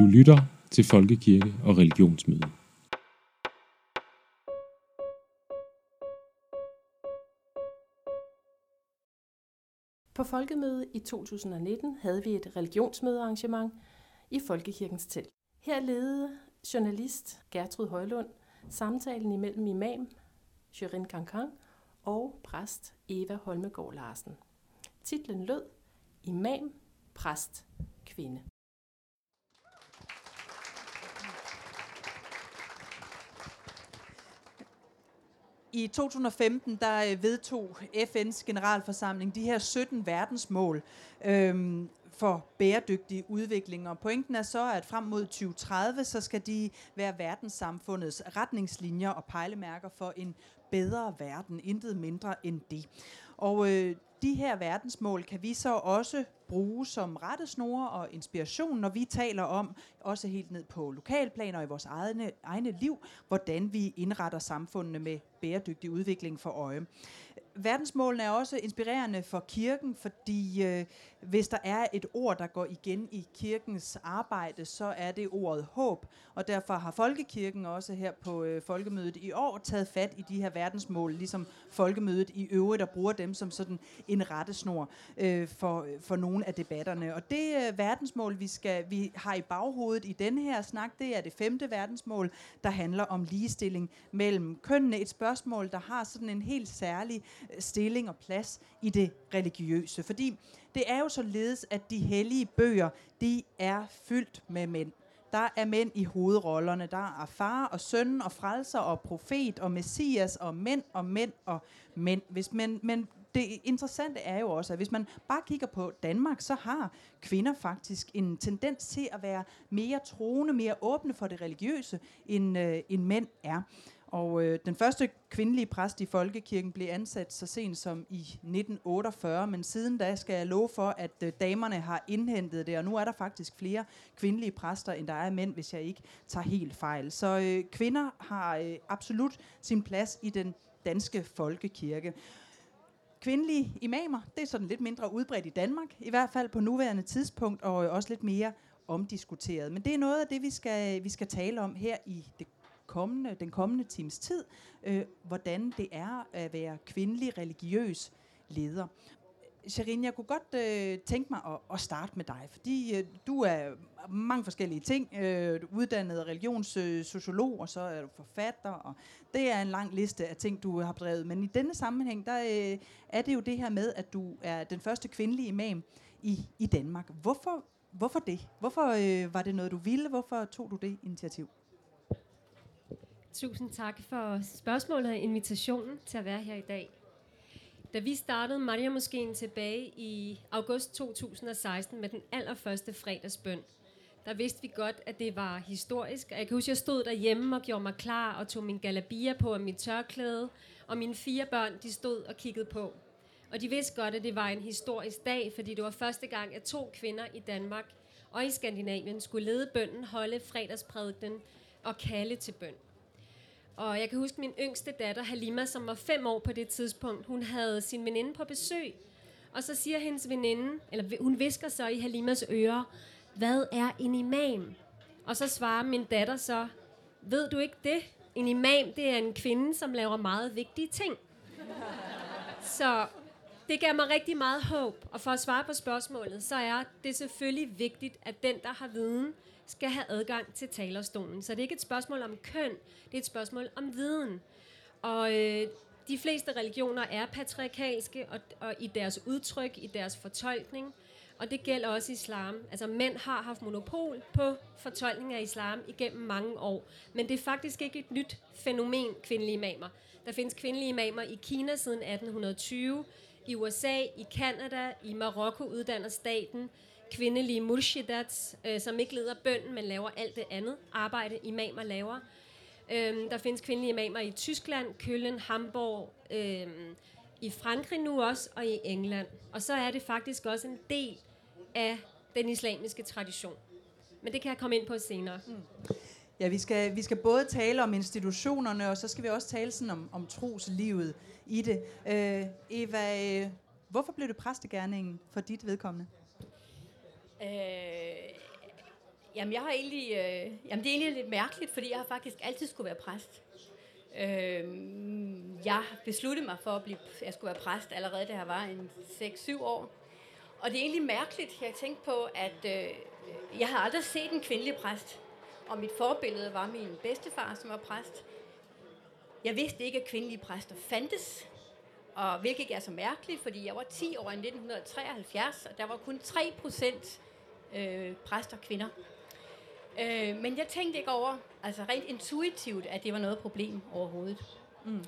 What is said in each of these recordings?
Du lytter til Folkekirke og Religionsmøde. På folkemødet i 2019 havde vi et religionsmødearrangement i Folkekirkens telt. Her ledede journalist Gertrud Højlund samtalen imellem imam Shirin Kankan og præst Eva Holmegård Larsen. Titlen lød Imam, præst, kvinde. I 2015 der øh, vedtog FN's generalforsamling de her 17 verdensmål øhm, for bæredygtig udvikling. Og pointen er så, at frem mod 2030, så skal de være verdenssamfundets retningslinjer og pejlemærker for en bedre verden. Intet mindre end det. Og øh, de her verdensmål kan vi så også bruge som rettesnore og inspiration, når vi taler om, også helt ned på lokalplaner og i vores egne, egne liv, hvordan vi indretter samfundene med bæredygtig udvikling for øje verdensmålene er også inspirerende for kirken, fordi øh, hvis der er et ord, der går igen i kirkens arbejde, så er det ordet håb. Og derfor har Folkekirken også her på øh, Folkemødet i år taget fat i de her verdensmål, ligesom Folkemødet i øvrigt, og bruger dem som sådan en rettesnor øh, for, øh, for nogle af debatterne. Og det øh, verdensmål, vi, skal, vi har i baghovedet i denne her snak, det er det femte verdensmål, der handler om ligestilling mellem kønnene. Et spørgsmål, der har sådan en helt særlig øh, stilling og plads i det religiøse. Fordi det er jo således, at de hellige bøger, de er fyldt med mænd. Der er mænd i hovedrollerne. Der er far og søn og frelser og profet og messias og mænd og mænd og mænd. Hvis men, men det interessante er jo også, at hvis man bare kigger på Danmark, så har kvinder faktisk en tendens til at være mere troende, mere åbne for det religiøse, end, øh, end mænd er. Og øh, den første kvindelige præst i folkekirken blev ansat så sent som i 1948, men siden da skal jeg love for, at øh, damerne har indhentet det, og nu er der faktisk flere kvindelige præster, end der er mænd, hvis jeg ikke tager helt fejl. Så øh, kvinder har øh, absolut sin plads i den danske folkekirke. Kvindelige imamer, det er sådan lidt mindre udbredt i Danmark, i hvert fald på nuværende tidspunkt, og også lidt mere omdiskuteret. Men det er noget af det, vi skal, vi skal tale om her i det kommende, den kommende times tid, øh, hvordan det er at være kvindelig religiøs leder. Sherin, jeg kunne godt øh, tænke mig at, at starte med dig, fordi øh, du er mange forskellige ting. Øh, uddannet religionssociolog, og så er du forfatter, og det er en lang liste af ting, du har drevet. Men i denne sammenhæng, der øh, er det jo det her med, at du er den første kvindelige imam i, i Danmark. Hvorfor, hvorfor det? Hvorfor øh, var det noget, du ville? Hvorfor tog du det initiativ? Tusind tak for spørgsmålet og invitationen til at være her i dag. Da vi startede Maria Moskeen tilbage i august 2016 med den allerførste fredagsbøn, der vidste vi godt, at det var historisk. Jeg kan huske, at jeg stod derhjemme og gjorde mig klar og tog min galabia på og mit tørklæde, og mine fire børn, de stod og kiggede på. Og de vidste godt, at det var en historisk dag, fordi det var første gang, at to kvinder i Danmark og i Skandinavien skulle lede bønden, holde fredagsprædiken og kalde til bøn. Og jeg kan huske min yngste datter, Halima, som var fem år på det tidspunkt, hun havde sin veninde på besøg. Og så siger hendes veninde, eller hun visker så i Halimas ører, hvad er en imam? Og så svarer min datter så, ved du ikke det? En imam, det er en kvinde, som laver meget vigtige ting. Så det gav mig rigtig meget håb. Og for at svare på spørgsmålet, så er det selvfølgelig vigtigt, at den, der har viden, skal have adgang til talerstolen. Så det er ikke et spørgsmål om køn, det er et spørgsmål om viden. Og øh, de fleste religioner er patriarkalske og, og i deres udtryk, i deres fortolkning. Og det gælder også islam. Altså mænd har haft monopol på fortolkning af islam igennem mange år. Men det er faktisk ikke et nyt fænomen, kvindelige imamer. Der findes kvindelige imamer i Kina siden 1820, i USA, i Kanada, i Marokko uddanner staten kvindelige murshidats, øh, som ikke leder bønden, men laver alt det andet arbejde, imamer laver. Øhm, der findes kvindelige imamer i Tyskland, Køln, Hamburg, øhm, i Frankrig nu også, og i England. Og så er det faktisk også en del af den islamiske tradition. Men det kan jeg komme ind på senere. Mm. Ja, vi skal, vi skal både tale om institutionerne, og så skal vi også tale sådan om, om troslivet i det. Øh, Eva, øh, hvorfor blev det præstegærningen for dit vedkommende? Øh, Jamen, jeg har egentlig, øh, jamen, det er egentlig lidt mærkeligt, fordi jeg har faktisk altid skulle være præst. Øh, jeg besluttede mig for, at blive, jeg skulle være præst allerede, da jeg var en 6-7 år. Og det er egentlig mærkeligt. Jeg tænkte på, at øh, jeg har aldrig set en kvindelig præst. Og mit forbillede var min bedstefar, som var præst. Jeg vidste ikke, at kvindelige præster fandtes. Og hvilket ikke er så mærkeligt, fordi jeg var 10 år i 1973, og der var kun 3 procent øh, præster kvinder. Øh, men jeg tænkte ikke over, altså rent intuitivt, at det var noget problem overhovedet. Mm.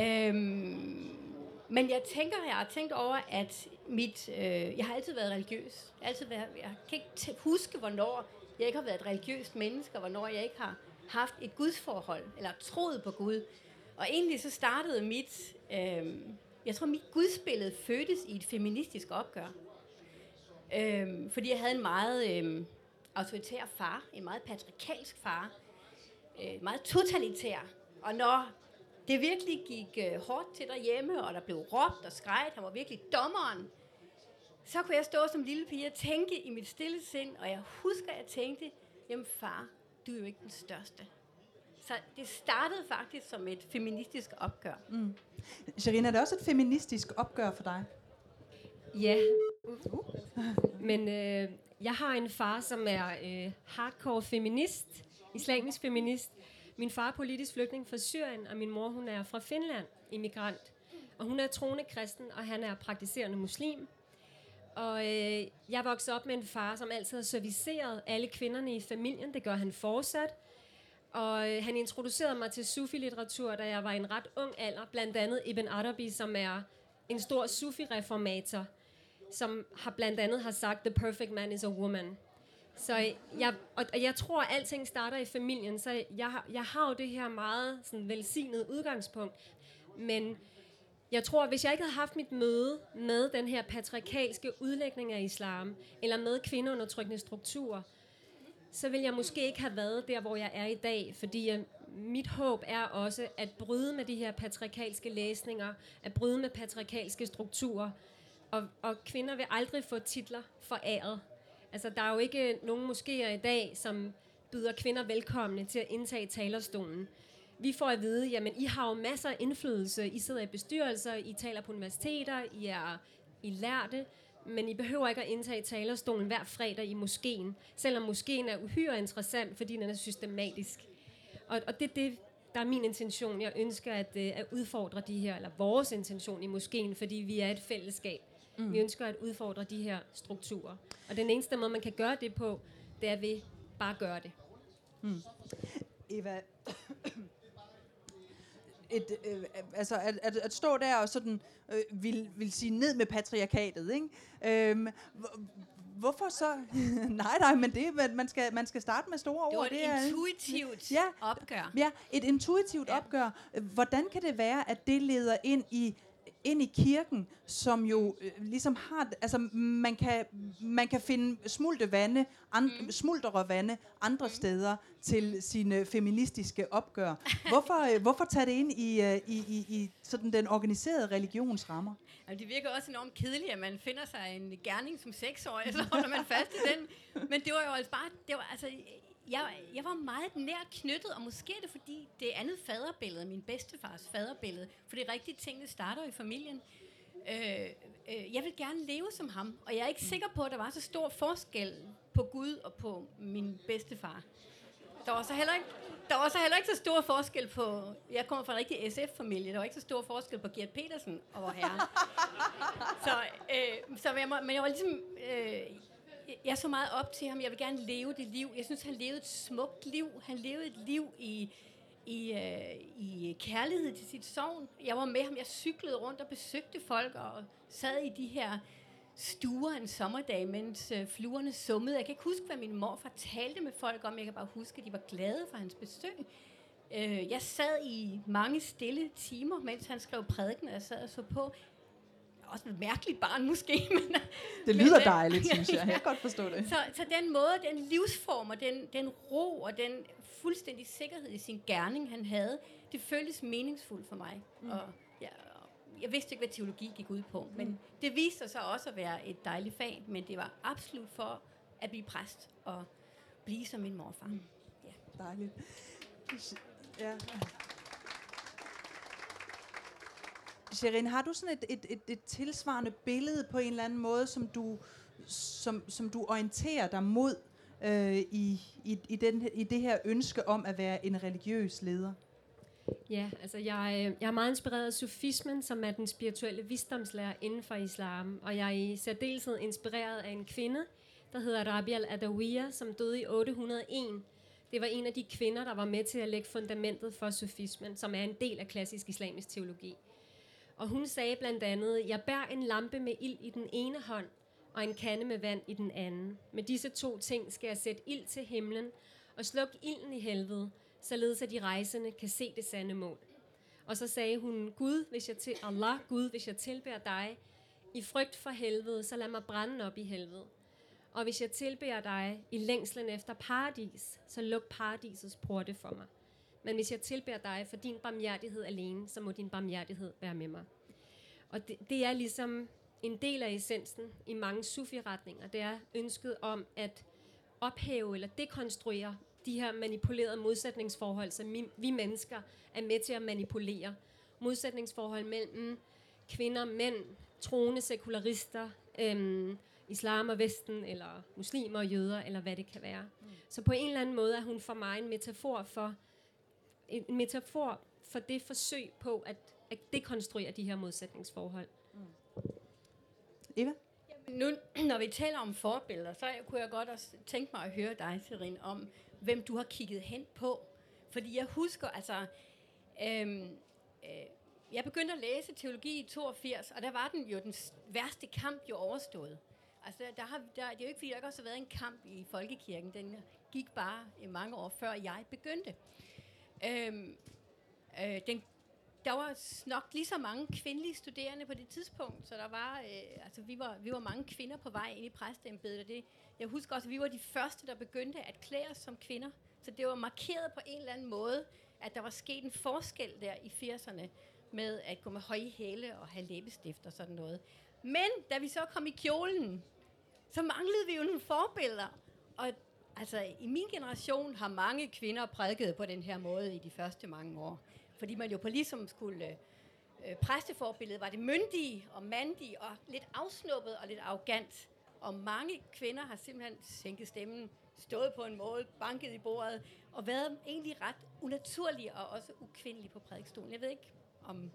Øhm, men jeg tænker, jeg har tænkt over, at mit, øh, jeg har altid været religiøs. Jeg, har altid været, jeg kan ikke huske, hvornår jeg ikke har været et religiøst menneske, og hvornår jeg ikke har haft et gudsforhold, eller troet på Gud. Og egentlig så startede mit, øh, jeg tror mit gudsbillede fødtes i et feministisk opgør. Øh, fordi jeg havde en meget øh, autoritær far, en meget patriarkalsk far, øh, meget totalitær. Og når det virkelig gik øh, hårdt til derhjemme, og der blev råbt og skrejet, han var virkelig dommeren, så kunne jeg stå som lille pige og tænke i mit stille sind, og jeg husker, at jeg tænkte, jamen far, du er jo ikke den største. Så det startede faktisk som et feministisk opgør. Mm. Sherina, er det også et feministisk opgør for dig? Ja. Men øh, jeg har en far, som er øh, hardcore feminist, islamisk feminist. Min far er politisk flygtning fra Syrien, og min mor hun er fra Finland, immigrant. Og hun er troende kristen, og han er praktiserende muslim. Og øh, jeg voksede op med en far, som altid har serviceret alle kvinderne i familien. Det gør han fortsat. Og øh, han introducerede mig til sufi-litteratur, da jeg var i en ret ung alder. Blandt andet Ibn Arabi, som er en stor sufi-reformator, som har blandt andet har sagt, The perfect man is a woman. Så jeg, og jeg tror, at alting starter i familien, så jeg, jeg har jo det her meget sådan, velsignet udgangspunkt. Men jeg tror, at hvis jeg ikke havde haft mit møde med den her patriarkalske udlægning af islam, eller med kvindeundertrykkende strukturer, så vil jeg måske ikke have været der, hvor jeg er i dag, fordi jeg, mit håb er også at bryde med de her patriarkalske læsninger, at bryde med patriarkalske strukturer, og, og kvinder vil aldrig få titler foræret. Altså, der er jo ikke nogen moskéer i dag, som byder kvinder velkomne til at indtage talerstolen. Vi får at vide, jamen, I har jo masser af indflydelse. I sidder i bestyrelser, I taler på universiteter, I er I lærte, men I behøver ikke at indtage talerstolen hver fredag i moskeen, selvom moskeen er uhyre interessant, fordi den er systematisk. Og, og det, det, der er min intention. Jeg ønsker at, øh, at udfordre de her, eller vores intention i moskeen, fordi vi er et fællesskab. Mm. Vi ønsker at udfordre de her strukturer. Og den eneste måde, man kan gøre det på, det er ved bare at gøre det. Mm. Eva, et, øh, altså at, at, at stå der og sådan øh, vil, vil sige ned med patriarkatet, ikke? Øhm, hvorfor så? nej, nej, men det, man skal, man skal starte med store ord. Det var et intuitivt ja, opgør. Ja, et intuitivt ja. opgør. Hvordan kan det være, at det leder ind i ind i kirken, som jo øh, ligesom har, altså man kan, man kan finde smulte vande, and, mm. smultere vande andre mm. steder til sine feministiske opgør. Hvorfor, øh, hvorfor tage det ind i, øh, i, i, i sådan den organiserede religionsrammer? Altså, det virker også enormt kedeligt, at man finder sig en gerning som seksårig, så holder man fast i den. Men det var jo altså bare, det var, altså, jeg, jeg var meget nær knyttet, og måske er det fordi, det andet faderbillede, min bedstefars faderbillede, for det er rigtigt, tingene starter i familien. Øh, øh, jeg vil gerne leve som ham, og jeg er ikke sikker på, at der var så stor forskel på Gud og på min bedstefar. Der var så heller ikke, der var så heller ikke så stor forskel på... Jeg kommer fra en rigtig SF-familie. Der var ikke så stor forskel på Gert Petersen og vor herre. så, øh, så jeg må, men jeg var ligesom... Øh, jeg så meget op til ham. Jeg vil gerne leve det liv. Jeg synes, han levede et smukt liv. Han levede et liv i, i, øh, i kærlighed til sit sovn. Jeg var med ham. Jeg cyklede rundt og besøgte folk og sad i de her stuer en sommerdag, mens øh, fluerne summede. Jeg kan ikke huske, hvad min morfar talte med folk om. Jeg kan bare huske, at de var glade for hans besøg. Øh, jeg sad i mange stille timer, mens han skrev prædiken, og jeg sad og så på også et mærkeligt barn måske. Men, det lyder men, dejligt, synes jeg. Jeg kan godt forstå det. Så, så den måde, den livsform og den, den ro og den fuldstændig sikkerhed i sin gerning, han havde, det føltes meningsfuldt for mig. Mm. Og, ja, jeg vidste ikke, hvad teologi gik ud på, men mm. det viste sig også at være et dejligt fag, men det var absolut for at blive præst og blive som min morfar. Mm. Ja. Dejligt. Ja. Sherin, har du sådan et, et, et, et tilsvarende billede på en eller anden måde, som du, som, som du orienterer dig mod øh, i, i, i, den, i det her ønske om at være en religiøs leder? Ja, altså jeg, øh, jeg er meget inspireret af sufismen, som er den spirituelle visdomslærer inden for islam. Og jeg er i særdeleshed inspireret af en kvinde, der hedder Rabi al-Adawiya, som døde i 801. Det var en af de kvinder, der var med til at lægge fundamentet for sufismen, som er en del af klassisk islamisk teologi. Og hun sagde blandt andet, jeg bærer en lampe med ild i den ene hånd, og en kande med vand i den anden. Med disse to ting skal jeg sætte ild til himlen, og slukke ilden i helvede, således at de rejsende kan se det sande mål. Og så sagde hun, Gud, hvis jeg til, Allah, Gud, hvis jeg tilbærer dig, i frygt for helvede, så lad mig brænde op i helvede. Og hvis jeg tilbærer dig i længslen efter paradis, så luk paradisets porte for mig. Men hvis jeg tilbærer dig for din barmhjertighed alene, så må din barmhjertighed være med mig. Og det, det er ligesom en del af essensen i mange sufi-retninger. Det er ønsket om at ophæve eller dekonstruere de her manipulerede modsætningsforhold, som vi, vi mennesker er med til at manipulere. Modsætningsforhold mellem kvinder, mænd, troende sekularister, øhm, islam og vesten, eller muslimer og jøder, eller hvad det kan være. Mm. Så på en eller anden måde er hun for mig en metafor for, en metafor for det forsøg på at, at dekonstruere de her modsætningsforhold. Mm. Eva? Jamen, nu, når vi taler om forbilleder, så kunne jeg godt også tænke mig at høre dig, Serin, om hvem du har kigget hen på. Fordi jeg husker, altså, øhm, øh, jeg begyndte at læse teologi i 82, og der var den jo den værste kamp jo overstået. Altså, der har, der, det er jo ikke, fordi der ikke også har været en kamp i folkekirken. Den gik bare i mange år før jeg begyndte. Øhm, øh, den, der var nok lige så mange kvindelige studerende på det tidspunkt, så der var, øh, altså vi var, vi var mange kvinder på vej ind i præsteembedet, og det, jeg husker også, at vi var de første, der begyndte at klæde os som kvinder, så det var markeret på en eller anden måde, at der var sket en forskel der i 80'erne, med at gå med høje hæle og have læbestift og sådan noget. Men da vi så kom i kjolen, så manglede vi jo nogle forbilleder. Og altså, i min generation har mange kvinder prædiket på den her måde i de første mange år. Fordi man jo på ligesom skulle... Øh, præsteforbilledet var det myndige og mandige og lidt afsnuppet og lidt arrogant. Og mange kvinder har simpelthen sænket stemmen, stået på en måde, banket i bordet, og været egentlig ret unaturlige og også ukvindelige på prædikstolen. Jeg ved ikke, om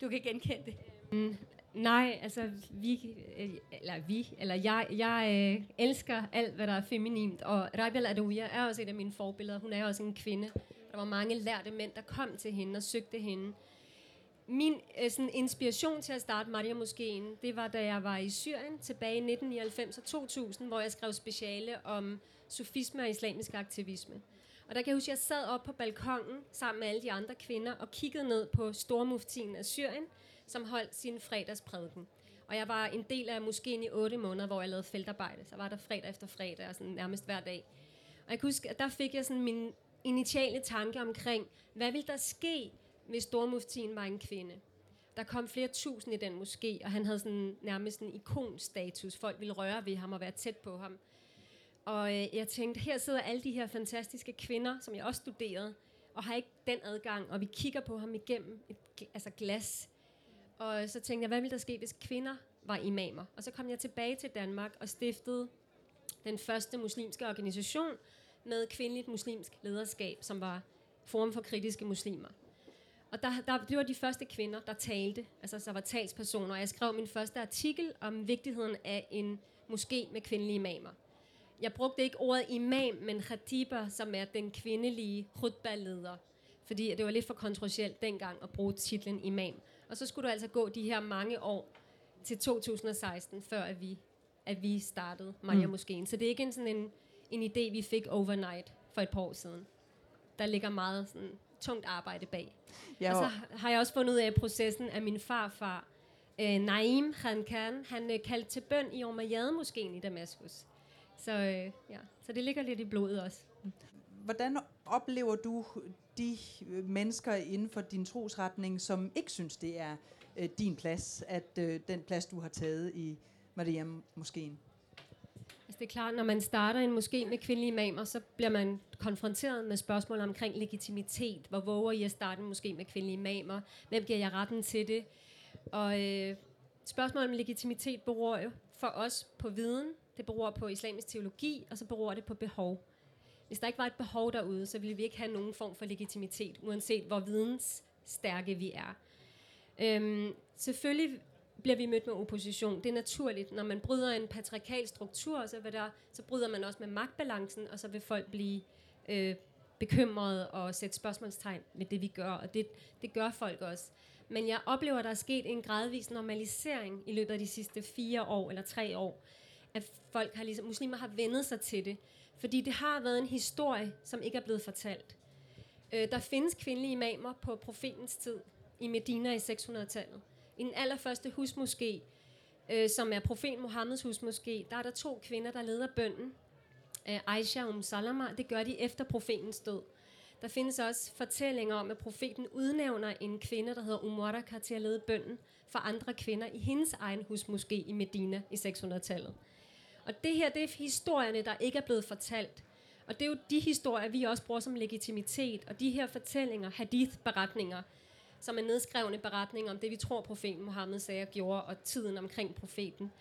du kan genkende det. Mm, nej, altså vi, øh, eller vi, eller jeg, jeg øh, elsker alt, hvad der er feminint, og Rabia Adouia er også et af mine forbilleder. Hun er også en kvinde. Der var mange lærte mænd, der kom til hende og søgte hende. Min øh, sådan, inspiration til at starte Maria Moskeen, det var, da jeg var i Syrien tilbage i 1999 og 2000, hvor jeg skrev speciale om sufisme og islamisk aktivisme. Og der kan jeg huske, at jeg sad op på balkongen sammen med alle de andre kvinder og kiggede ned på stormuftien af Syrien, som holdt sin fredagsprædiken. Og jeg var en del af moskeen i otte måneder, hvor jeg lavede feltarbejde. Så var der fredag efter fredag, og sådan nærmest hver dag. Og jeg kan huske, at der fik jeg sådan min initiale tanke omkring, hvad ville der ske, hvis stormuftien var en kvinde? Der kom flere tusind i den moské, og han havde sådan nærmest en ikonstatus. Folk ville røre ved ham og være tæt på ham. Og øh, jeg tænkte, her sidder alle de her fantastiske kvinder, som jeg også studerede, og har ikke den adgang, og vi kigger på ham igennem et altså glas. Og så tænkte jeg, hvad ville der ske, hvis kvinder var imamer? Og så kom jeg tilbage til Danmark og stiftede den første muslimske organisation med kvindeligt muslimsk lederskab, som var Forum for kritiske muslimer. Og der, der, det var de første kvinder, der talte, altså så var talspersoner. Jeg skrev min første artikel om vigtigheden af en moské med kvindelige imamer jeg brugte ikke ordet imam, men khatiba, som er den kvindelige khutba-leder. Fordi det var lidt for kontroversielt dengang at bruge titlen imam. Og så skulle du altså gå de her mange år til 2016, før at vi, at vi startede Maja mm. Moskeen. Så det er ikke en, sådan en, en idé, vi fik overnight for et par år siden. Der ligger meget sådan, tungt arbejde bag. Ja, og så har jeg også fundet ud af processen af min farfar, øh, Naim Khan han øh, kaldte til bøn i Umayyad moskeen i Damaskus. Så, øh, ja. så det ligger lidt i blodet også. Hvordan oplever du de øh, mennesker inden for din trosretning, som ikke synes, det er øh, din plads, at øh, den plads, du har taget i Mariam Moskeen? Altså, det er klart, når man starter en moské med kvindelige imamer, så bliver man konfronteret med spørgsmål omkring legitimitet. Hvor våger I at starte en moské med kvindelige imamer? Hvem giver jeg retten til det? Og øh, spørgsmålet om legitimitet beror jo for os på viden, det beror på islamisk teologi, og så beror det på behov. Hvis der ikke var et behov derude, så ville vi ikke have nogen form for legitimitet, uanset hvor vidensstærke vi er. Øhm, selvfølgelig bliver vi mødt med opposition. Det er naturligt. Når man bryder en patriarkal struktur, så, vil der, så bryder man også med magtbalancen, og så vil folk blive øh, bekymrede og sætte spørgsmålstegn ved det, vi gør. Og det, det gør folk også. Men jeg oplever, at der er sket en gradvis normalisering i løbet af de sidste fire år eller tre år. At folk har ligesom, muslimer har vendet sig til det. Fordi det har været en historie, som ikke er blevet fortalt. Øh, der findes kvindelige imamer på profetens tid i Medina i 600-tallet. I den allerførste husmoské, øh, som er profet Mohammeds husmoské, der er der to kvinder, der leder bønden. Øh, Aisha og Um Salama, det gør de efter profetens død. Der findes også fortællinger om, at profeten udnævner en kvinde, der hedder Umwaraka, til at lede bønden for andre kvinder i hendes egen husmoské i Medina i 600-tallet. Og det her, det er historierne, der ikke er blevet fortalt. Og det er jo de historier, vi også bruger som legitimitet. Og de her fortællinger, hadith-beretninger, som er nedskrevne beretninger om det, vi tror, profeten Mohammed sagde og gjorde, og tiden omkring profeten.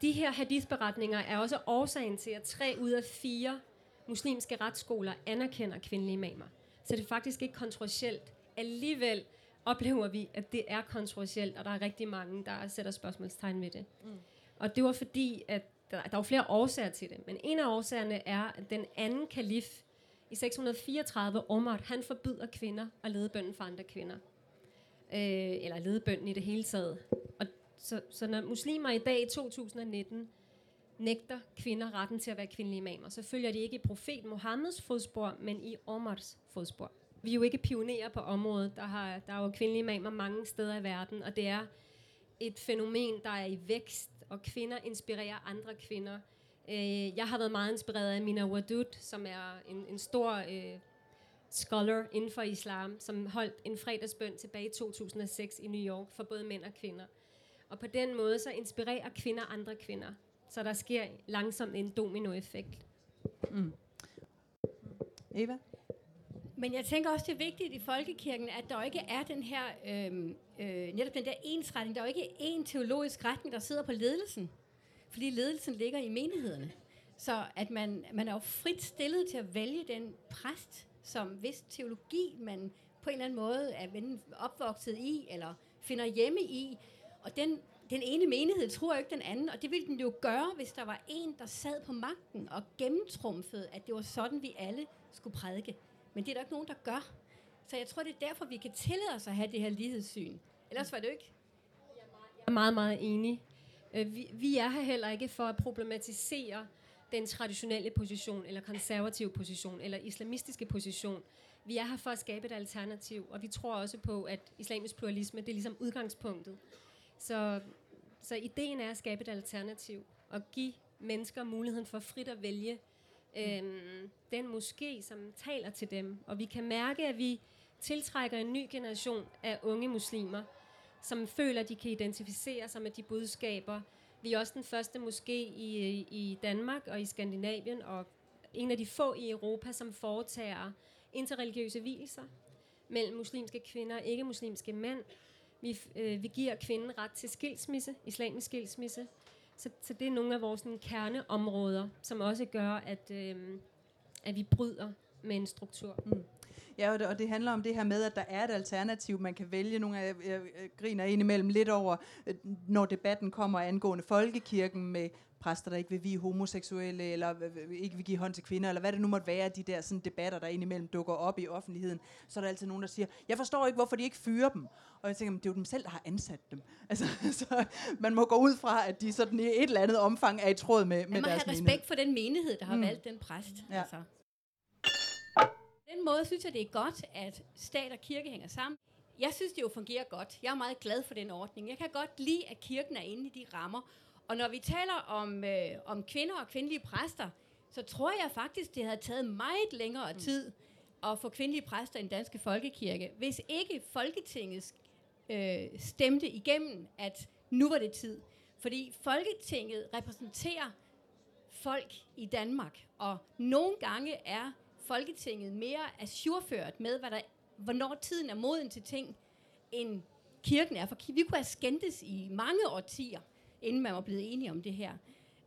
De her hadith-beretninger er også årsagen til, at tre ud af fire muslimske retsskoler anerkender kvindelige imamer. Så det er faktisk ikke kontroversielt. Alligevel oplever vi, at det er kontroversielt, og der er rigtig mange, der sætter spørgsmålstegn ved det. Mm. Og det var fordi, at der, der var flere årsager til det, men en af årsagerne er, at den anden kalif i 634, Omar, han forbyder kvinder at lede bønden for andre kvinder. Øh, eller lede bønden i det hele taget. Og så, så når muslimer i dag i 2019 nægter kvinder retten til at være kvindelige imamer, så følger de ikke i profet Mohammeds fodspor, men i Omars fodspor. Vi er jo ikke pionerer på området. Der, har, der er jo kvindelige imamer mange steder i verden, og det er et fænomen, der er i vækst, og kvinder inspirerer andre kvinder. Øh, jeg har været meget inspireret af Mina Wadud, som er en, en stor øh, scholar inden for islam, som holdt en fredagsbøn tilbage i 2006 i New York for både mænd og kvinder. Og på den måde så inspirerer kvinder andre kvinder. Så der sker langsomt en dominoeffekt. Mm. Eva? Men jeg tænker også, det er vigtigt i folkekirken, at der ikke er den her, øh, øh, netop den der ensretning. Der er jo ikke én teologisk retning, der sidder på ledelsen. Fordi ledelsen ligger i menighederne. Så at man, man er jo frit stillet til at vælge den præst, som hvis teologi man på en eller anden måde er opvokset i, eller finder hjemme i. Og den, den ene menighed tror ikke den anden, og det ville den jo gøre, hvis der var en, der sad på magten og gennemtrumfede, at det var sådan, vi alle skulle prædike. Men det er der ikke nogen, der gør. Så jeg tror, det er derfor, vi kan tillade os at have det her lighedssyn. Ellers var det jo ikke. Jeg er meget, meget enig. Øh, vi, vi er her heller ikke for at problematisere den traditionelle position, eller konservative position, eller islamistiske position. Vi er her for at skabe et alternativ, og vi tror også på, at islamisk pluralisme, det er ligesom udgangspunktet. Så, så ideen er at skabe et alternativ, og give mennesker muligheden for frit at vælge øhm, den moské, som taler til dem. Og vi kan mærke, at vi tiltrækker en ny generation af unge muslimer, som føler, at de kan identificere sig med de budskaber. Vi er også den første moské i, i Danmark og i Skandinavien, og en af de få i Europa, som foretager interreligiøse hvilelser mellem muslimske kvinder og ikke-muslimske mænd. Vi, øh, vi giver kvinden ret til skilsmisse, islamisk skilsmisse. Så, så det er nogle af vores sådan, kerneområder, som også gør, at, øh, at vi bryder med en struktur. Mm. Ja, og det, og det handler om det her med, at der er et alternativ, man kan vælge. Nogle af jeg, jeg griner indimellem lidt over, øh, når debatten kommer angående folkekirken med præster, der ikke vil vi homoseksuelle, eller ikke vil give hånd til kvinder, eller hvad det nu måtte være, de der sådan, debatter, der indimellem dukker op i offentligheden, så er der altid nogen, der siger, jeg forstår ikke, hvorfor de ikke fyrer dem. Og jeg tænker, det er jo dem selv, der har ansat dem. Altså, så man må gå ud fra, at de sådan i et eller andet omfang er i tråd med, med man deres Man har respekt for den menighed, der har mm. valgt den præst. Ja. Altså. den måde synes jeg, det er godt, at stat og kirke hænger sammen. Jeg synes, det jo fungerer godt. Jeg er meget glad for den ordning. Jeg kan godt lide, at kirken er inde i de rammer, og når vi taler om, øh, om kvinder og kvindelige præster, så tror jeg faktisk, det havde taget meget længere mm. tid at få kvindelige præster i den danske folkekirke, hvis ikke Folketinget øh, stemte igennem, at nu var det tid. Fordi Folketinget repræsenterer folk i Danmark, og nogle gange er Folketinget mere assurført med, hvad der, hvornår tiden er moden til ting, end kirken er. For vi kunne have skændtes i mange årtier, inden man var blevet enige om det her.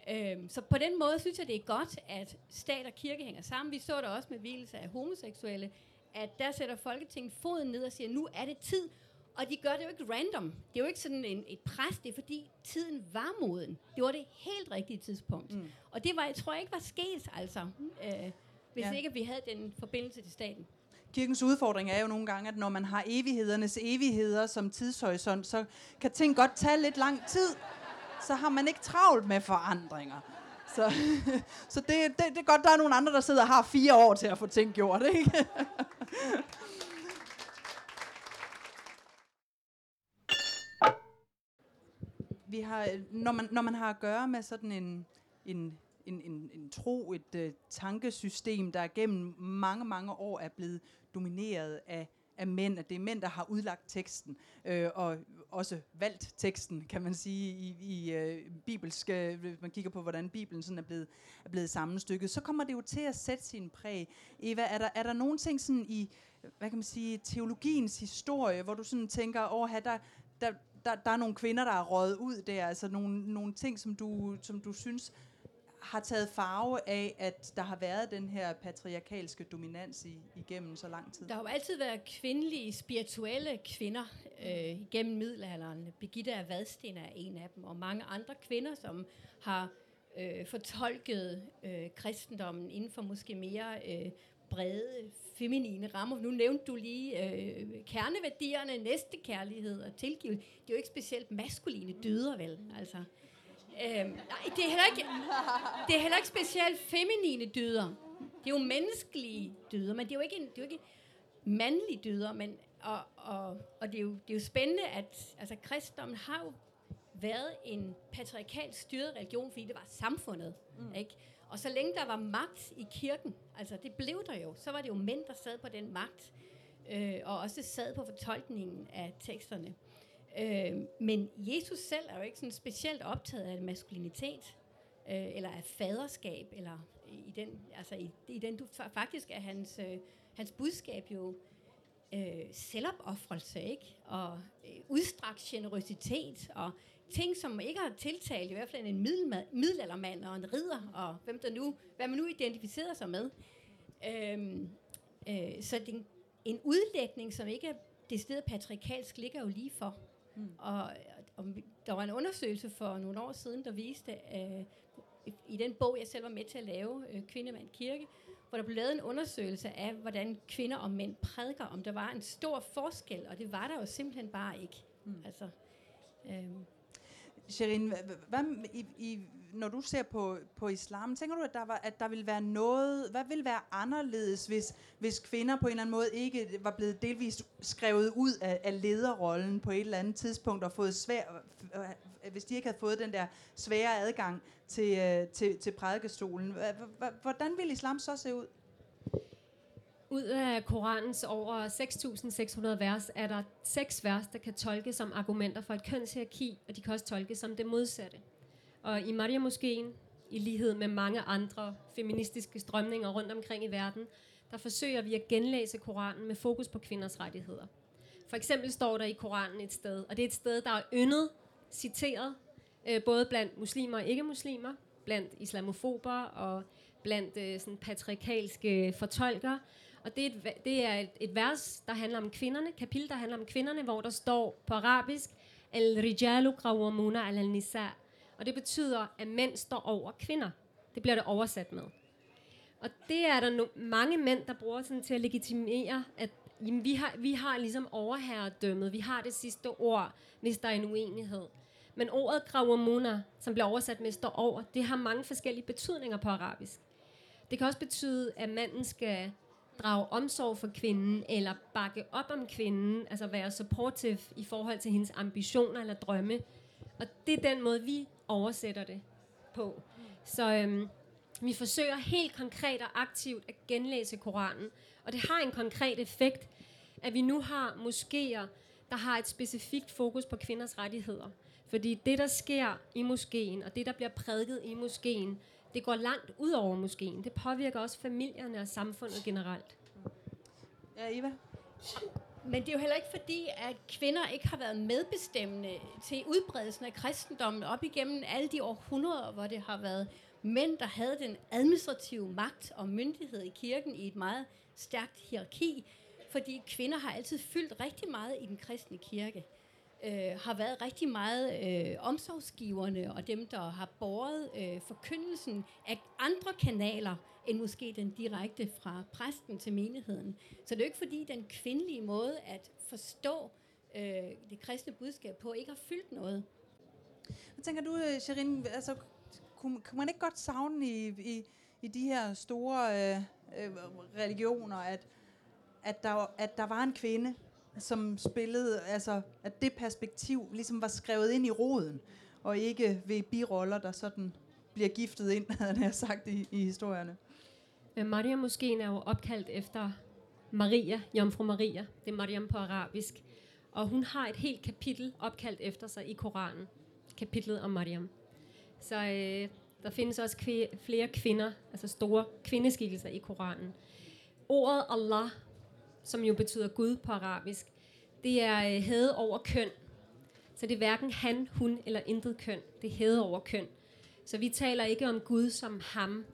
Øhm, så på den måde synes jeg, det er godt, at stat og kirke hænger sammen. Vi så det også med hvilelse af homoseksuelle, at der sætter Folketinget foden ned og siger, nu er det tid. Og de gør det jo ikke random. Det er jo ikke sådan en, et pres, det er fordi tiden var moden. Det var det helt rigtige tidspunkt. Mm. Og det var, jeg tror jeg ikke var sket, altså, øh, hvis ja. ikke vi havde den forbindelse til staten. Kirkens udfordring er jo nogle gange, at når man har evighedernes evigheder som tidshorisont, så kan ting godt tage lidt lang tid. Så har man ikke travlt med forandringer. Så, så det, det, det er godt, der er nogle andre, der sidder og har fire år til at få ting gjort. Ikke? Vi har, når, man, når man har at gøre med sådan en, en, en, en, en tro, et uh, tankesystem, der gennem mange, mange år er blevet domineret af af mænd, at det er mænd, der har udlagt teksten, øh, og også valgt teksten, kan man sige, i, i øh, bibelsk, øh, hvis man kigger på, hvordan Bibelen sådan er blevet, er blevet sammenstykket, så kommer det jo til at sætte sin præg. Eva, er der, er der nogle ting sådan i, hvad kan man sige, teologiens historie, hvor du sådan tænker, åh, der, der, der, der er nogle kvinder, der er røget ud der, altså nogle, nogle ting, som du, som du synes har taget farve af, at der har været den her patriarkalske dominans i, igennem så lang tid? Der har jo altid været kvindelige, spirituelle kvinder øh, igennem middelalderen. Birgitte af Vadsten er en af dem, og mange andre kvinder, som har øh, fortolket øh, kristendommen inden for måske mere øh, brede, feminine rammer. Nu nævnte du lige øh, kerneværdierne, næstekærlighed og tilgivelse. Det er jo ikke specielt maskuline dyder, vel? Altså, Øhm, nej, det er, heller ikke, det er heller ikke specielt feminine dyder. Det er jo menneskelige dyder, men det er jo ikke, en, det er jo ikke mandlige dyder. Men, og, og, og det, er jo, det er jo spændende, at altså, kristendommen har jo været en patriarkalt styret religion, fordi det var samfundet. Mm. Ikke? Og så længe der var magt i kirken, altså det blev der jo, så var det jo mænd, der sad på den magt, øh, og også sad på fortolkningen af teksterne. Øh, men Jesus selv er jo ikke sådan specielt optaget af maskulinitet, øh, eller af faderskab, eller i den, altså i, i den du, faktisk er hans, øh, hans budskab jo øh, selvopoffrelse, ikke? Og øh, udstrakt generøsitet, og ting, som ikke har tiltalt, i hvert fald en middelaldermand og en ridder, og hvem der nu, hvad man nu identificerer sig med. Øhm, øh, så det, en udlægning, som ikke er decideret patriarkalsk, ligger jo lige for. Mm. Og, og der var en undersøgelse for nogle år siden, der viste, øh, i den bog, jeg selv var med til at lave, øh, Kvindemand Kirke, hvor der blev lavet en undersøgelse af, hvordan kvinder og mænd prædiker, om der var en stor forskel, og det var der jo simpelthen bare ikke. Mm. Altså, øh, Sherin, hvad, i, i, når du ser på, på islam, tænker du, at der, var, at der vil være noget, hvad vil være anderledes, hvis, hvis kvinder på en eller anden måde ikke var blevet delvist skrevet ud af, af lederrollen på et eller andet tidspunkt, og fået svær, øh, øh, hvis de ikke havde fået den der svære adgang til, øh, til, til prædikestolen. Hvordan ville islam så se ud? Ud af Koranens over 6.600 vers er der seks vers, der kan tolkes som argumenter for et kønshierarki, og de kan også tolkes som det modsatte. Og i Maria Moskeen, i lighed med mange andre feministiske strømninger rundt omkring i verden, der forsøger vi at genlæse Koranen med fokus på kvinders rettigheder. For eksempel står der i Koranen et sted, og det er et sted, der er yndet, citeret, øh, både blandt muslimer og ikke-muslimer, blandt islamofober og blandt øh, sådan patriarkalske fortolkere, og det er, et, det er et, et vers, der handler om kvinderne, kapitel, der handler om kvinderne, hvor der står på arabisk, Al-rijalu qawwamuna al-nisa. Og det betyder, at mænd står over kvinder. Det bliver det oversat med. Og det er der no- mange mænd, der bruger sådan til at legitimere, at jamen, vi, har, vi har ligesom overherredømmet, vi har det sidste ord, hvis der er en uenighed. Men ordet gravamuna, som bliver oversat med står over, det har mange forskellige betydninger på arabisk. Det kan også betyde, at manden skal drage omsorg for kvinden, eller bakke op om kvinden, altså være supportive i forhold til hendes ambitioner eller drømme. Og det er den måde, vi oversætter det på. Så øhm, vi forsøger helt konkret og aktivt at genlæse Koranen, og det har en konkret effekt, at vi nu har moskéer, der har et specifikt fokus på kvinders rettigheder. Fordi det, der sker i moskeen, og det, der bliver prædiket i moskeen, det går langt ud over moskeen. Det påvirker også familierne og samfundet generelt. Ja, Eva? Men det er jo heller ikke fordi, at kvinder ikke har været medbestemmende til udbredelsen af kristendommen op igennem alle de århundreder, hvor det har været mænd, der havde den administrative magt og myndighed i kirken i et meget stærkt hierarki, fordi kvinder har altid fyldt rigtig meget i den kristne kirke. Øh, har været rigtig meget øh, omsorgsgiverne og dem, der har båret øh, forkyndelsen af andre kanaler end måske den direkte fra præsten til menigheden. Så det er jo ikke fordi den kvindelige måde at forstå øh, det kristne budskab på ikke har fyldt noget. Hvad tænker du, øh, Sherin? Altså, kunne, kunne man ikke godt savne i, i, i de her store øh, øh, religioner, at, at, der, at der var en kvinde, som spillede, altså at det perspektiv ligesom var skrevet ind i roden, og ikke ved biroller, der sådan bliver giftet ind, havde jeg sagt i, i historierne. Øh, Maria moskeen er jo opkaldt efter Maria, Jomfru Maria. Det er Mariam på arabisk. Og hun har et helt kapitel opkaldt efter sig i Koranen. Kapitlet om Mariam. Så øh, der findes også kv- flere kvinder, altså store kvindeskikkelser i Koranen. Ordet Allah, som jo betyder Gud på arabisk, det er øh, hæde over køn. Så det er hverken han, hun eller intet køn. Det er hæde over køn. Så vi taler ikke om Gud som ham,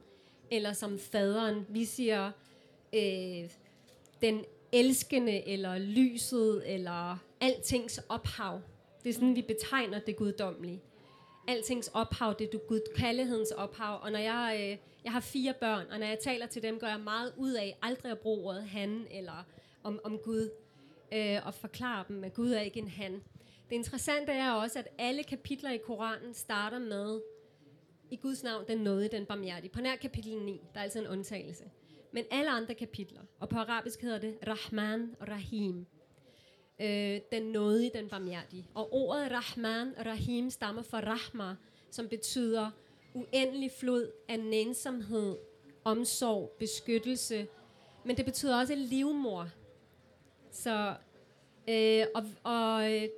eller som faderen. Vi siger øh, den elskende, eller lyset, eller altings ophav. Det er sådan, vi betegner det guddommelige. Altings ophav, det er Gud, kærlighedens ophav. Og når jeg, øh, jeg har fire børn, og når jeg taler til dem, gør jeg meget ud af aldrig at bruge ordet han, eller om, om Gud, øh, og forklare dem, at Gud er ikke en han. Det interessante er også, at alle kapitler i Koranen starter med, i Guds navn, den nåede den barmhjertige. På nær kapitel 9, der er altså en undtagelse. Men alle andre kapitler, og på arabisk hedder det Rahman og Rahim. Øh, den nåede den barmhjertige. Og ordet Rahman og Rahim stammer fra Rahma, som betyder uendelig flod af nænsomhed, omsorg, beskyttelse. Men det betyder også livmor. Så, øh, og, og øh,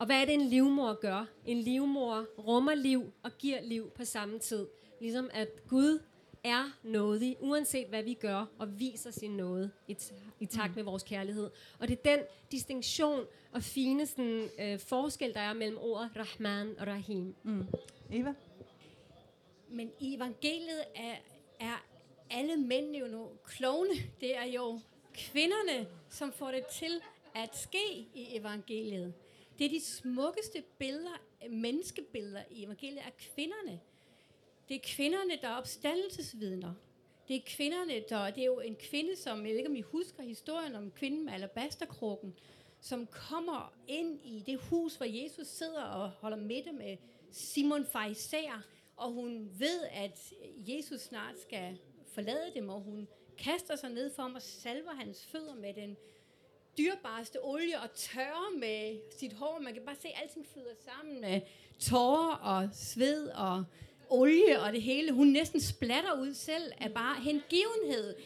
og hvad er det, en livmor gør? En livmor rummer liv og giver liv på samme tid. Ligesom at Gud er nådig, uanset hvad vi gør, og viser sin nåde i, i takt med vores kærlighed. Og det er den distinktion og fine sådan, øh, forskel, der er mellem ordet Rahman og Rahim. Mm. Eva? Men i evangeliet er, er alle mænd jo nu klovne. Det er jo kvinderne, som får det til at ske i evangeliet. Det er de smukkeste billeder, menneskebilleder i evangeliet af kvinderne. Det er kvinderne, der er opstandelsesvidner. Det er kvinderne, der... Det er jo en kvinde, som... Jeg ved ikke, om I husker historien om kvinden med alabasterkrukken, som kommer ind i det hus, hvor Jesus sidder og holder middag med Simon Fariser, og hun ved, at Jesus snart skal forlade dem, og hun kaster sig ned for ham og salver hans fødder med den dyrbareste olie og tørre med sit hår. Man kan bare se, at alting flyder sammen med tårer og sved og olie og det hele. Hun næsten splatter ud selv af bare hengivenhed.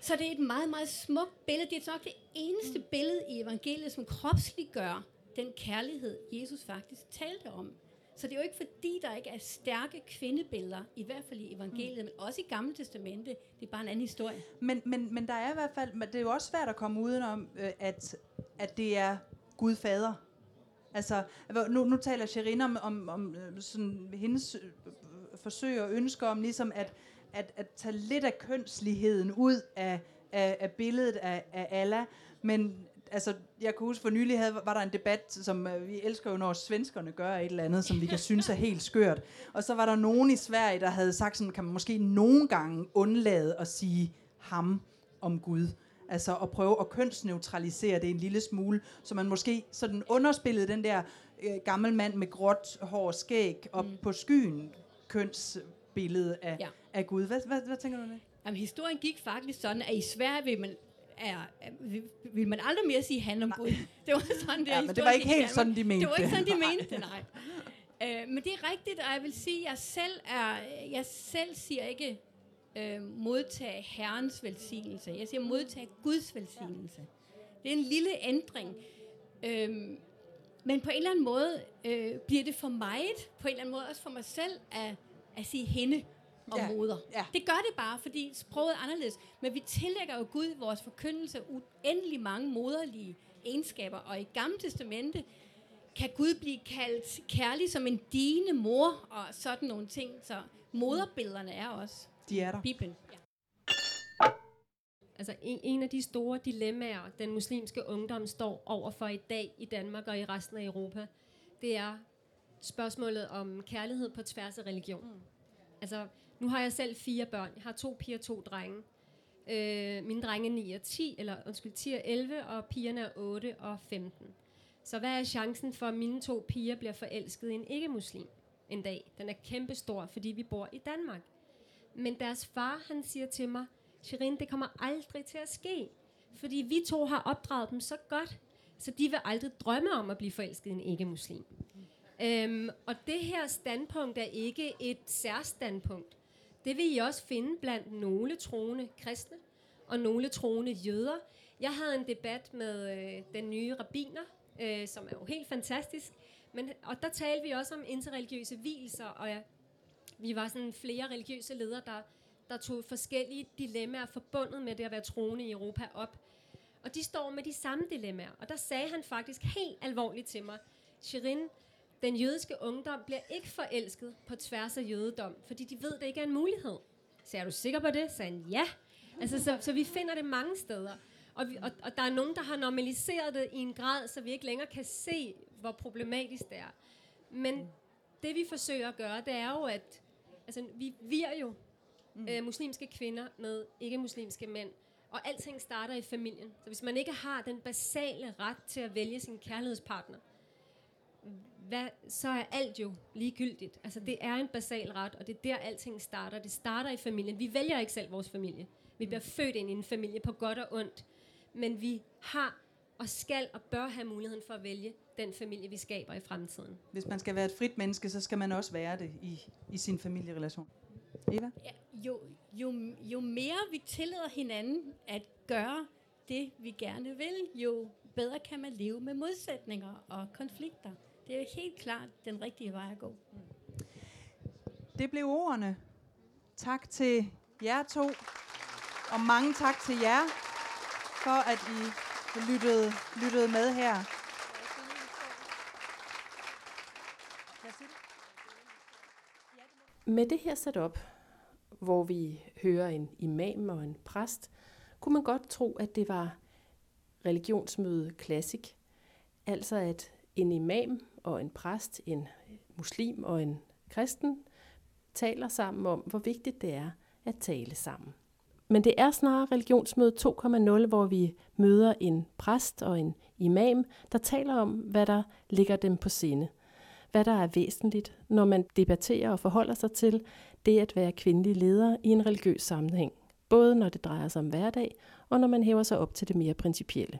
Så det er et meget, meget smukt billede. Det er nok det eneste billede i evangeliet, som kropsliggør den kærlighed, Jesus faktisk talte om. Så det er jo ikke fordi, der ikke er stærke kvindebilleder, i hvert fald i evangeliet, mm. men også i Gamle Testamente. Det er bare en anden historie. Men, men, men der er i hvert fald, det er jo også svært at komme udenom, øh, at, at det er Gud fader. Altså, nu, nu taler Sherin om, om, om øh, sådan, hendes øh, forsøg og ønsker om ligesom at, at, at tage lidt af kønsligheden ud af, af, af billedet af, af Allah. Men altså, jeg kan huske, for nylig havde, var der en debat, som uh, vi elsker jo, når svenskerne gør et eller andet, som vi kan synes er helt skørt. Og så var der nogen i Sverige, der havde sagt sådan, kan man måske nogle gange undlade at sige ham om Gud. Altså at prøve at kønsneutralisere det en lille smule, så man måske sådan underspillede den der øh, gammel mand med gråt hår og skæg op mm. på skyen kønsbillede af, ja. af Gud. Hvad, hvad, hvad tænker du det? Jamen, historien gik faktisk sådan, at i Sverige vil man er, er, vil man aldrig mere sige han om Gud. Det var sådan, det ja, men det var ikke helt sådan, de mente det. var ikke sådan, de mente det, nej. Uh, men det er rigtigt, og jeg vil sige, at jeg selv, er, jeg selv siger ikke uh, modtage Herrens velsignelse. Jeg siger modtage Guds velsignelse. Det er en lille ændring. Uh, men på en eller anden måde uh, bliver det for meget, på en eller anden måde også for mig selv, at, at sige hende. Og Ja, moder. ja. Det gør det bare, fordi sproget er anderledes. Men vi tillægger jo Gud i vores forkyndelse uendelig mange moderlige egenskaber. Og i Gamle Testamente kan Gud blive kaldt kærlig som en dine mor og sådan nogle ting. Så moderbillederne er også De er der. Bibelen. Ja. Altså en, en af de store dilemmaer, den muslimske ungdom står overfor i dag i Danmark og i resten af Europa, det er spørgsmålet om kærlighed på tværs af religion. Mm. Altså, nu har jeg selv fire børn. Jeg har to piger og to drenge. Øh, mine drenge er 9 og 10, eller undskyld, 10 og 11, og pigerne er 8 og 15. Så hvad er chancen for, at mine to piger bliver forelsket i en ikke-muslim en dag? Den er kæmpestor, fordi vi bor i Danmark. Men deres far, han siger til mig, Shirin, det kommer aldrig til at ske. Fordi vi to har opdraget dem så godt, så de vil aldrig drømme om at blive forelsket i en ikke-muslim. Øhm, og det her standpunkt er ikke et særstandpunkt. Det vil I også finde blandt nogle troende kristne og nogle troende jøder. Jeg havde en debat med øh, den nye rabbiner, øh, som er jo helt fantastisk. Men, og der talte vi også om interreligiøse hvilser, og ja, vi var sådan flere religiøse ledere, der, der tog forskellige dilemmaer forbundet med det at være troende i Europa op. Og de står med de samme dilemmaer. Og der sagde han faktisk helt alvorligt til mig, Shirin, den jødiske ungdom bliver ikke forelsket på tværs af jødedom, fordi de ved, det ikke er en mulighed. Så er du sikker på det? Så han, ja. Altså, så, så vi finder det mange steder. Og, vi, og, og der er nogen, der har normaliseret det i en grad, så vi ikke længere kan se, hvor problematisk det er. Men det vi forsøger at gøre, det er jo, at altså, vi virer jo mm. øh, muslimske kvinder med ikke-muslimske mænd, og alting starter i familien. Så hvis man ikke har den basale ret til at vælge sin kærlighedspartner, hvad, så er alt jo ligegyldigt. Altså det er en basal ret, og det er der alting starter. Det starter i familien. Vi vælger ikke selv vores familie. Vi bliver født ind i en familie på godt og ondt. Men vi har og skal og bør have muligheden for at vælge den familie, vi skaber i fremtiden. Hvis man skal være et frit menneske, så skal man også være det i, i sin familierelation. Eva? Ja, jo, jo, jo mere vi tillader hinanden at gøre det, vi gerne vil, jo bedre kan man leve med modsætninger og konflikter. Det er jo helt klart den rigtige vej at gå. Det blev ordene. Tak til jer to, og mange tak til jer, for at I lyttede, lyttede med her. Med det her setup, hvor vi hører en imam og en præst, kunne man godt tro, at det var religionsmøde klassik. Altså at en imam og en præst, en muslim og en kristen, taler sammen om, hvor vigtigt det er at tale sammen. Men det er snarere religionsmøde 2.0, hvor vi møder en præst og en imam, der taler om, hvad der ligger dem på sinde. Hvad der er væsentligt, når man debatterer og forholder sig til det at være kvindelig leder i en religiøs sammenhæng. Både når det drejer sig om hverdag, og når man hæver sig op til det mere principielle.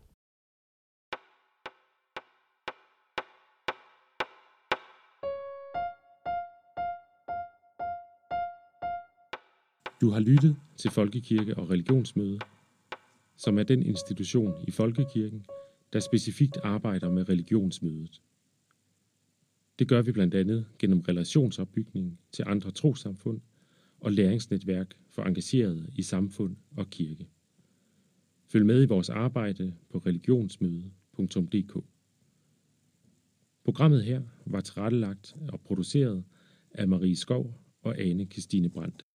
Du har lyttet til Folkekirke og Religionsmøde, som er den institution i Folkekirken, der specifikt arbejder med religionsmødet. Det gør vi blandt andet gennem relationsopbygning til andre trosamfund og læringsnetværk for engagerede i samfund og kirke. Følg med i vores arbejde på religionsmøde.dk. Programmet her var tilrettelagt og produceret af Marie Skov og Ane Christine Brandt.